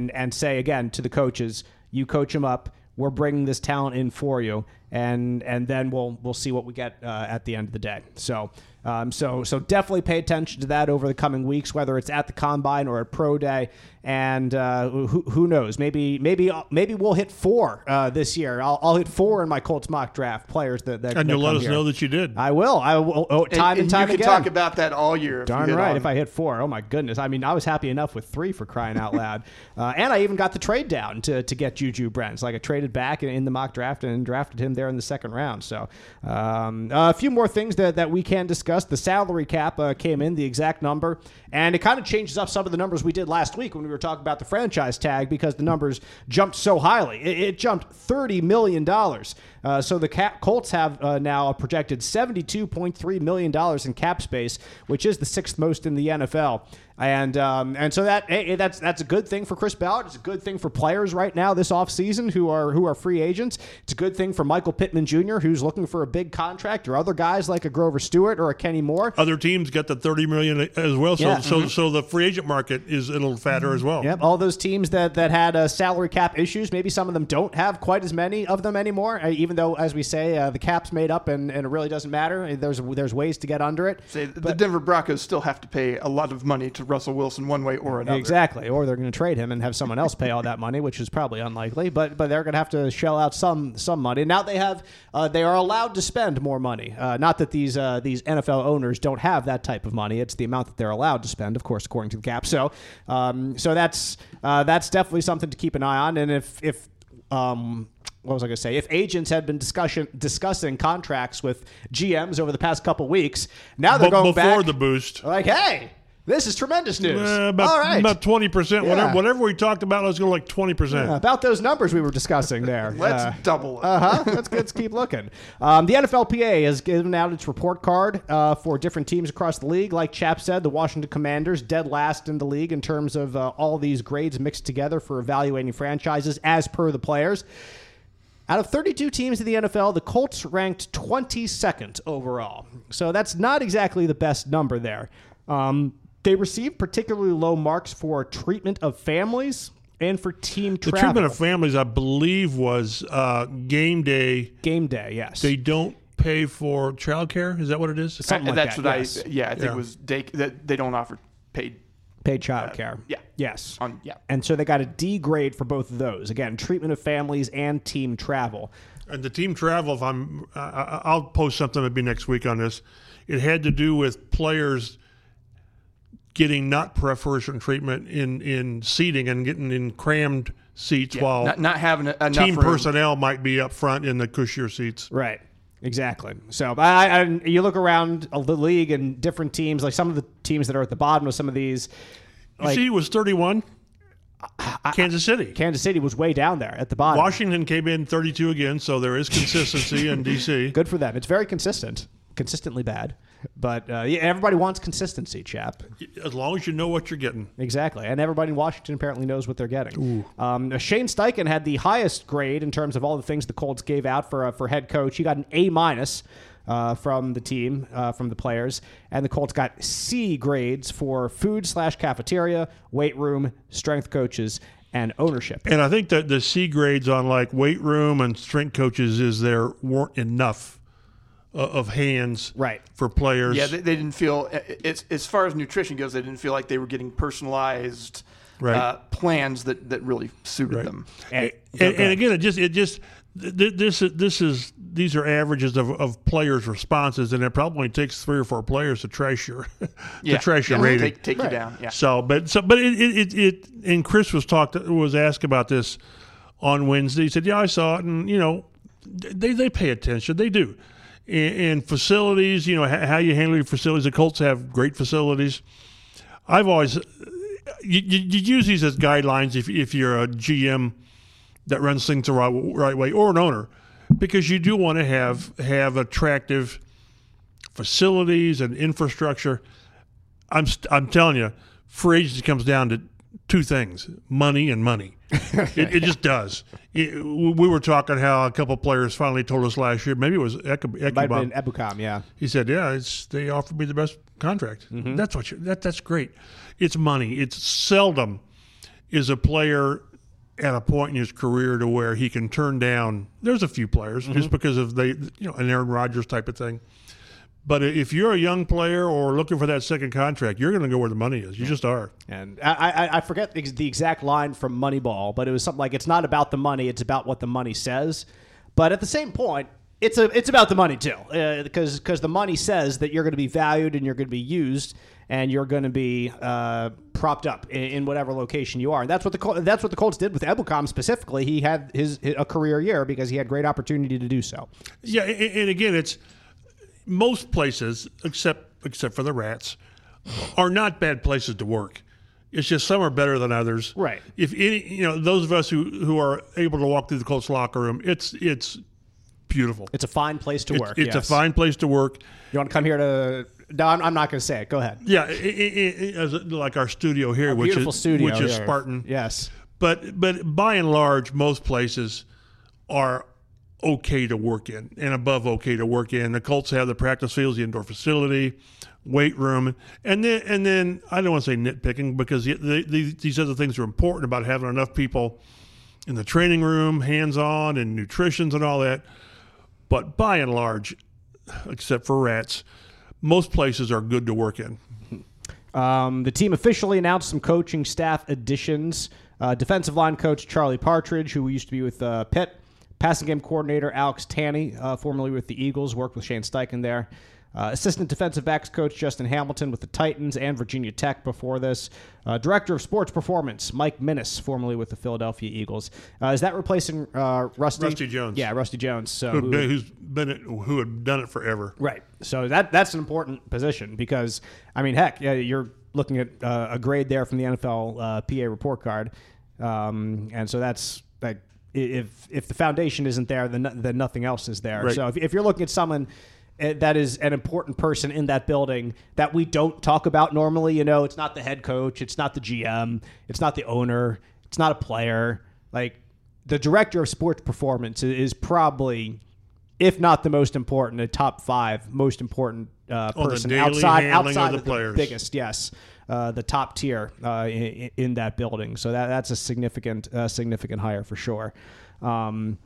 and and say again to the coaches, you coach them up. We're bringing this talent in for you, and and then we'll we'll see what we get uh, at the end of the day. So. Um, so, so definitely pay attention to that over the coming weeks, whether it's at the combine or at pro day, and uh, who, who knows? Maybe, maybe, maybe we'll hit four uh, this year. I'll, I'll hit four in my Colts mock draft players that, that and that you'll let us here. know that you did. I will. I will. Oh, time and, and time you can again. talk about that all year. Darn hit right. on If I hit four, oh my goodness. I mean, I was happy enough with three for crying out loud. uh, and I even got the trade down to, to get Juju Brents. Like I traded back in, in the mock draft and drafted him there in the second round. So um, a few more things that, that we can discuss. The salary cap uh, came in, the exact number, and it kind of changes up some of the numbers we did last week when we were talking about the franchise tag because the numbers jumped so highly. It, it jumped $30 million. Uh, so the cap, Colts have uh, now a projected $72.3 million in cap space, which is the sixth most in the NFL. And um, and so that hey, that's that's a good thing for Chris Ballard. It's a good thing for players right now this offseason who are who are free agents. It's a good thing for Michael Pittman Jr. who's looking for a big contract, or other guys like a Grover Stewart or a Kenny Moore. Other teams get the thirty million as well, so Yeah. so so the free agent market is a little fatter as well. Yep, all those teams that that had uh, salary cap issues, maybe some of them don't have quite as many of them anymore. Uh, even though, as we say, uh, the cap's made up and, and it really doesn't matter. There's there's ways to get under it. Say the Denver Broncos still have to pay a lot of money to Russell Wilson one way or another. Exactly, or they're going to trade him and have someone else pay all that money, which is probably unlikely. But but they're going to have to shell out some some money. Now they have uh, they are allowed to spend more money. Uh, not that these uh, these NFL owners don't have that type of money. It's the amount that they're allowed to spend, of course, according to the cap. So um, so that's uh, that's definitely something to keep an eye on. And if if um, what was I going to say? If agents had been discussion discussing contracts with GMs over the past couple weeks, now they're But going before back the boost, like, hey, this is tremendous news. uh, about All right. about twenty percent. Yeah. Whatever whatever we talked about, let's go like twenty percent. About those numbers we were discussing there. Let's double it. Uh huh. Let's, let's keep looking. Um, the NFLPA has given out its report card uh, for different teams across the league. Like Chap said, the Washington Commanders dead last in the league in terms of uh, all these grades mixed together for evaluating franchises as per the players. Out of 32 teams in the NFL, the Colts ranked 22nd overall. So that's not exactly the best number there. Um, they received particularly low marks for treatment of families and for team travel. The treatment of families, I believe, was uh, game day. game day, yes. They don't pay for childcare. Is that what it is? Something like that's that, what yes. I yeah I think Yeah. it was day that they don't offer paid paid childcare. yeah. Yes. on yeah. and so they got a D grade for both of those. Again, treatment of families and team travel. And the team travel, if I'm, I, I- I'll post something maybe next week on this. It had to do with players getting not preferential treatment in in seating and getting in crammed seats while not, not having enough team room. personnel might be up front in the cushier seats. Right. Exactly. So, I, I, you look around the league and different teams, like some of the teams that are at the bottom of some of these. You see, it was 31. Kansas City. Kansas City was way down there at the bottom. Washington came in 32 again, so there is consistency in D.C. Good for them. It's very consistent. Consistently bad, but uh, yeah, everybody wants consistency, chap. As long as you know what you're getting. Exactly, and everybody in Washington apparently knows what they're getting. Um, Shane Steichen had the highest grade in terms of all the things the Colts gave out for uh, for head coach. He got an A minus uh, from the team, uh, from the players, and the Colts got C grades for food slash cafeteria, weight room, strength coaches, and ownership. And I think that the C grades on like weight room and strength coaches is there weren't enough of hands Right. for players. Yeah, they, they didn't feel it's as far as nutrition goes. They didn't feel like they were getting personalized Right. uh, plans that, that really suited Right. them. And, and, and again, it just it just th- th- this this is these are averages of, of players' responses, and it probably takes three or four players to trash your Yeah, to trash your yeah, rating. take, take you down. Yeah, So, but so, but it, it, it, it and Chris was talked was asked about this on Wednesday. He said, "Yeah, I saw it, and you know, they they pay attention. They do." And, and facilities, you know, how, you handle your facilities. The Colts have great facilities. I've always you, you, you use these as guidelines if if you're a GM that runs things the right, right way or an owner, because you do want to have have attractive facilities and infrastructure. I'm I'm telling you, free agency comes down to two things: money and money. it, it just does. It- we were talking how a couple players finally told us last year. Maybe it was Ek- might Ekubom. been Ebukam, yeah. He said, "Yeah, it's they offered me the best contract. Mm-hmm. That's what you, that that's great. It's money. It's seldom is a player at a point in his career to where he can turn down. There's a few players mm-hmm. just because of they, you know, an Aaron Rodgers type of thing. But if you're a young player or looking for that second contract, you're going to go where the money is. You just are. And I, I, I forget the exact line from Moneyball, but it was something like, "It's not about the money; it's about what the money says." But at the same point, it's a it's about the money too, because because the money says that you're going to be valued and you're going to be used and you're going to be uh, propped up in, in whatever location you are. And that's what the Col- that's what the Colts did with Ebukam specifically. He had his, a career year because he had great opportunity to do so. Yeah, and, and again, it's most places except except for the rats are not bad places to work. It's just some are better than others. Right. If any, you know, those of us who who are able to walk through the Colts locker room, it's it's beautiful. It's a fine place to It's, work. it's yes. a fine place to work. You want to come here to No, I'm, I'm not going to say it. Go ahead. Yeah, i i i as like our studio here, which is studio, which is here. Spartan. Yes. But but by and large, most places are okay to work in and above okay to work in. The Colts have the practice fields, the indoor facility, weight room, and then and then I don't want to say nitpicking because the, the, these other things are important about having enough people in the training room, hands on, and nutritions and all that. But by and large, except for rats, most places are good to work in. Um, the team officially announced some coaching staff additions. Uh, defensive line coach Charlie Partridge, who used to be with uh, Pitt, passing game coordinator Alex Tanney, uh, formerly with the Eagles, worked with Shane Steichen there. Uh, assistant defensive backs coach Justin Hamilton with the Titans and Virginia Tech before this. Uh, director of sports performance Mike Minnis, formerly with the Philadelphia Eagles. Uh, is that replacing uh, Rusty? Rusty Jones. Yeah, Rusty Jones. So Who, who- who's been it, who had done it forever. Right. So that that's an important position because I mean, heck, yeah, you're looking at uh, a grade there from the NFL uh, PA report card, um, and so that's like if if the foundation isn't there, then then nothing else is there. Right. So if, if you're looking at someone. uh, That is an important person in that building that we don't talk about normally. You know, it's not the head coach, it's not the GM, it's not the owner, it's not a player. Like the director of sports performance is probably if not the most important, a top five most important uh, the person outside outside of the players. biggest, yes, uh, the top tier uh, in, in that building. So that that's a significant uh, significant hire for sure. Um,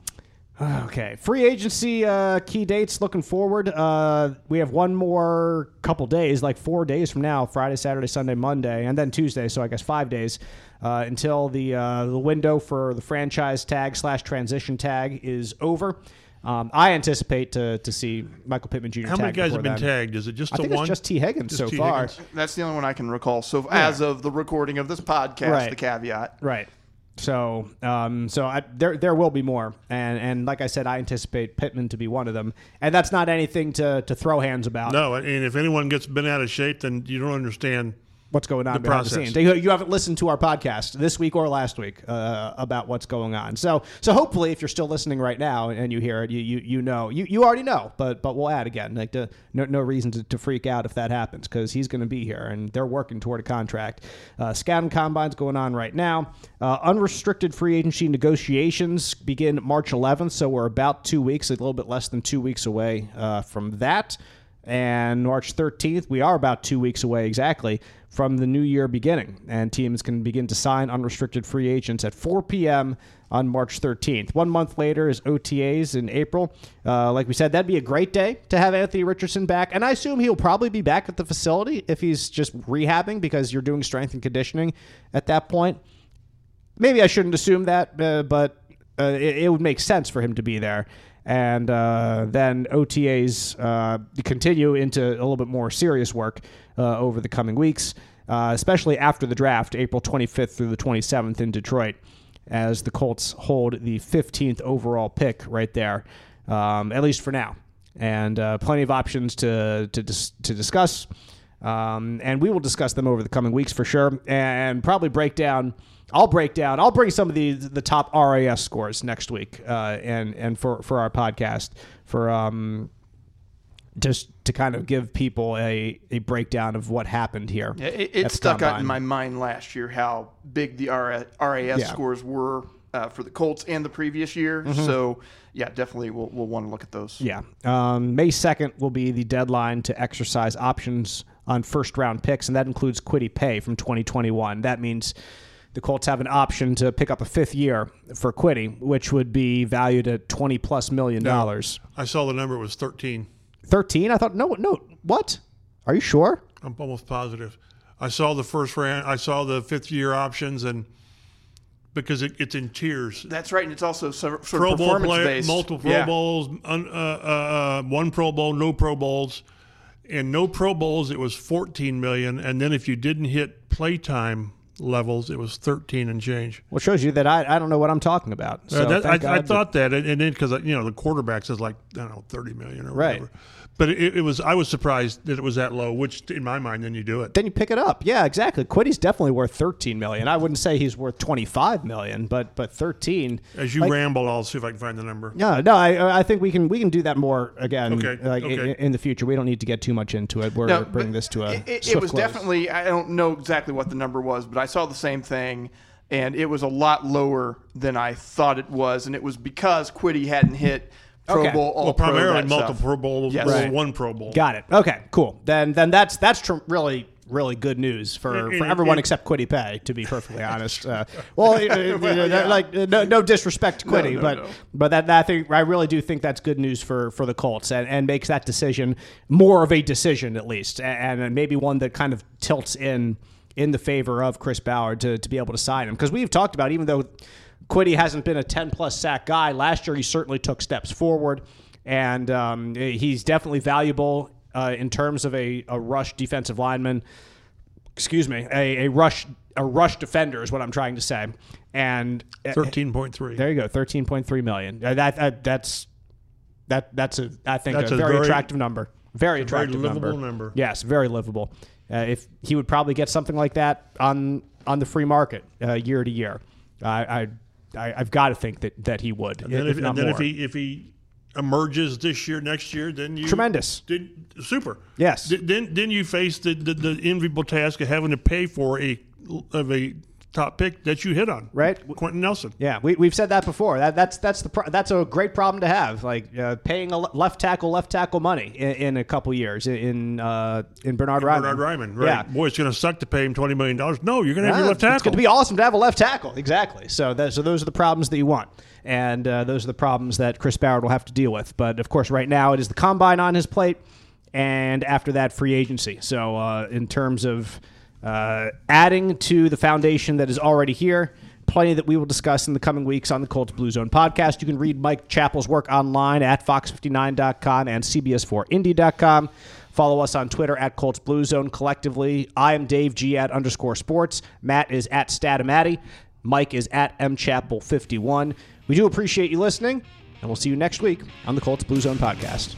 Okay, free agency uh, key dates looking forward. Uh, we have one more couple days, like four days from now Friday, Saturday, Sunday, Monday, and then Tuesday. So I guess five days uh, until the, uh, the window for the franchise tag slash transition tag is over. Um, I anticipate to, to see Michael Pittman Jr. How many guys have been then. tagged? Is it just I the think one? it's just Tee Higgins Just so Tee far. Higgins? That's the only one I can recall. So as of the recording of this podcast, Right. the caveat. Right. So, um, so I, there there will be more, and and like I said, I anticipate Pittman to be one of them, and that's not anything to to throw hands about. No, and if anyone gets bent out of shape, then you don't understand. What's going on The behind the scenes. You you haven't listened to our podcast this week or last week uh, about what's going on. So so hopefully, if you're still listening right now and you hear it, you you, you know you, you already know. But but we'll add again. Like the, no no reason to, to freak out if that happens because he's going to be here and they're working toward a contract. Uh, scouting combines going on right now. Uh, unrestricted free agency negotiations begin March 11th. So we're about two weeks, a little bit less than two weeks away uh, from that and March 13th, we are about two weeks away exactly from the new year beginning, and teams can begin to sign unrestricted free agents at 4 p.m. on March 13th. One month later is OTAs in April. Uh, like we said, that'd be a great day to have Anthony Richardson back, and I assume he'll probably be back at the facility if he's just rehabbing because you're doing strength and conditioning at that point. Maybe I shouldn't assume that, uh, but uh, it, it would make sense for him to be there. And uh, then OTAs uh, continue into a little bit more serious work uh, over the coming weeks, uh, especially after the draft, April 25th through the 27th in Detroit, as the Colts hold the 15th overall pick right there, um, at least for now. And uh, plenty of options to, to, dis- to discuss. Um, and we will discuss them over the coming weeks for sure, and probably break down. I'll break down. I'll bring some of the the top RAS scores next week, uh, and and for for our podcast for um just to kind of give people a a breakdown of what happened here. It, at it the stuck out in my mind last year how big the RAS Yeah. scores were uh, for the Colts and the previous year. So yeah, definitely we'll, we'll want to look at those. Mm-hmm. Yeah. Um, May 2nd will be the deadline to exercise options on first round picks, and that includes Kwity Paye from 2021. That means the Colts have an option to pick up a fifth year for Kwity, which would be valued at 20 plus million dollars. I saw the number was 13. 13? I thought, no, no, what? Are you sure? I'm almost positive. I saw the first round. I saw the fifth year options, and because it, it's in tiers. That's right, and it's also sort of Pro of Bowl performance player, based. multiple Pro Yeah. Bowls, un, uh, uh, uh, one Pro Bowl, no Pro Bowls, and no Pro Bowls. It was 14 million, and then if you didn't hit playtime levels, it was 13 and change. Well, it shows you that I, I don't know what I'm talking about. So Uh, that, I, I thought that, and, and then because you know the quarterbacks is like I don't know, thirty million or Right. whatever. But it, it was I was surprised that it was that low. Which in my mind, then you do it. then you pick it up. Yeah, exactly. Kwity's definitely worth 13 million. I wouldn't say he's worth 25 million, but but 13. As you like- ramble, I'll see if I can find the number. No, no, I, I think we can we can do that more again Okay, uh, like okay. in, the future. We don't need to get too much into it. We're No, bringing this to a It, it, was close. definitely. I don't know exactly what the number was, but I saw the same thing, and it was a lot lower than I thought it was, and it was because Kwity hadn't hit Pro Okay. Bowl, All Well, primarily that multiple stuff. Pro Bowls Yes. Right. one Pro Bowl. Got it. Okay, cool. Then then that's that's tr- really really good news for, And- for and- everyone and- except Kwity Paye. To be perfectly honest, uh, well, uh, like uh, no, no disrespect to Kwity, no, but no. but that, that I think I really do think that's good news for for the Colts and, and makes that decision more of a decision at least, and, and maybe one that kind of tilts in in the favor of Chris Ballard to to be able to sign him because we've talked about even though. Kwity hasn't been a 10 plus sack guy. Last year, he certainly took steps forward, and um, he's definitely valuable uh, in terms of a, a rush defensive lineman. Excuse me, a, a rush a rush defender is what I'm trying to say. And uh, Thirteen point three. there you go, 13.3 million. Uh, That, that that's that that's a I think That's a, a very, very- attractive number. Very a very attractive livable number. Yes, very livable. Uh, if he would probably get something like that on on the free market uh, year to year, I, I, I I've got to think that that he would. And then, if, if, and then if he if he emerges this year, next year, then you Tremendous. Then, super. Yes. Th- Then then you face the, the, the enviable task of having to pay for a of a top pick that you hit on. Right. Quenton Nelson. Yeah, we, we've said that before. That, that's that's the pro- that's a great problem to have. Like uh, paying a left tackle left tackle money in, in a couple years in uh, in Bernhard Raimann. Bernhard Raimann, right? Yeah. Boy, it's going to suck to pay him twenty million dollars. No, you're going to have Yeah, your left tackle. It's going to be awesome to have a left tackle. Exactly. So that, so those are the problems that you want, and uh, those are the problems that Chris Ballard will have to deal with. But of course, right now it is the combine on his plate, and after that, free agency. So uh, in terms of uh, adding to the foundation that is already here. Plenty that we will discuss in the coming weeks on the Colts Blue Zone podcast. You can read Mike Chappell's work online at fox59.com and CBS4Indy.com. Follow us on Twitter at Colts Blue Zone collectively. I am Dave G at underscore sports. Matt is at Statomati. Mike is at mchappell51. We do appreciate you listening, and we'll see you next week on the Colts Blue Zone podcast.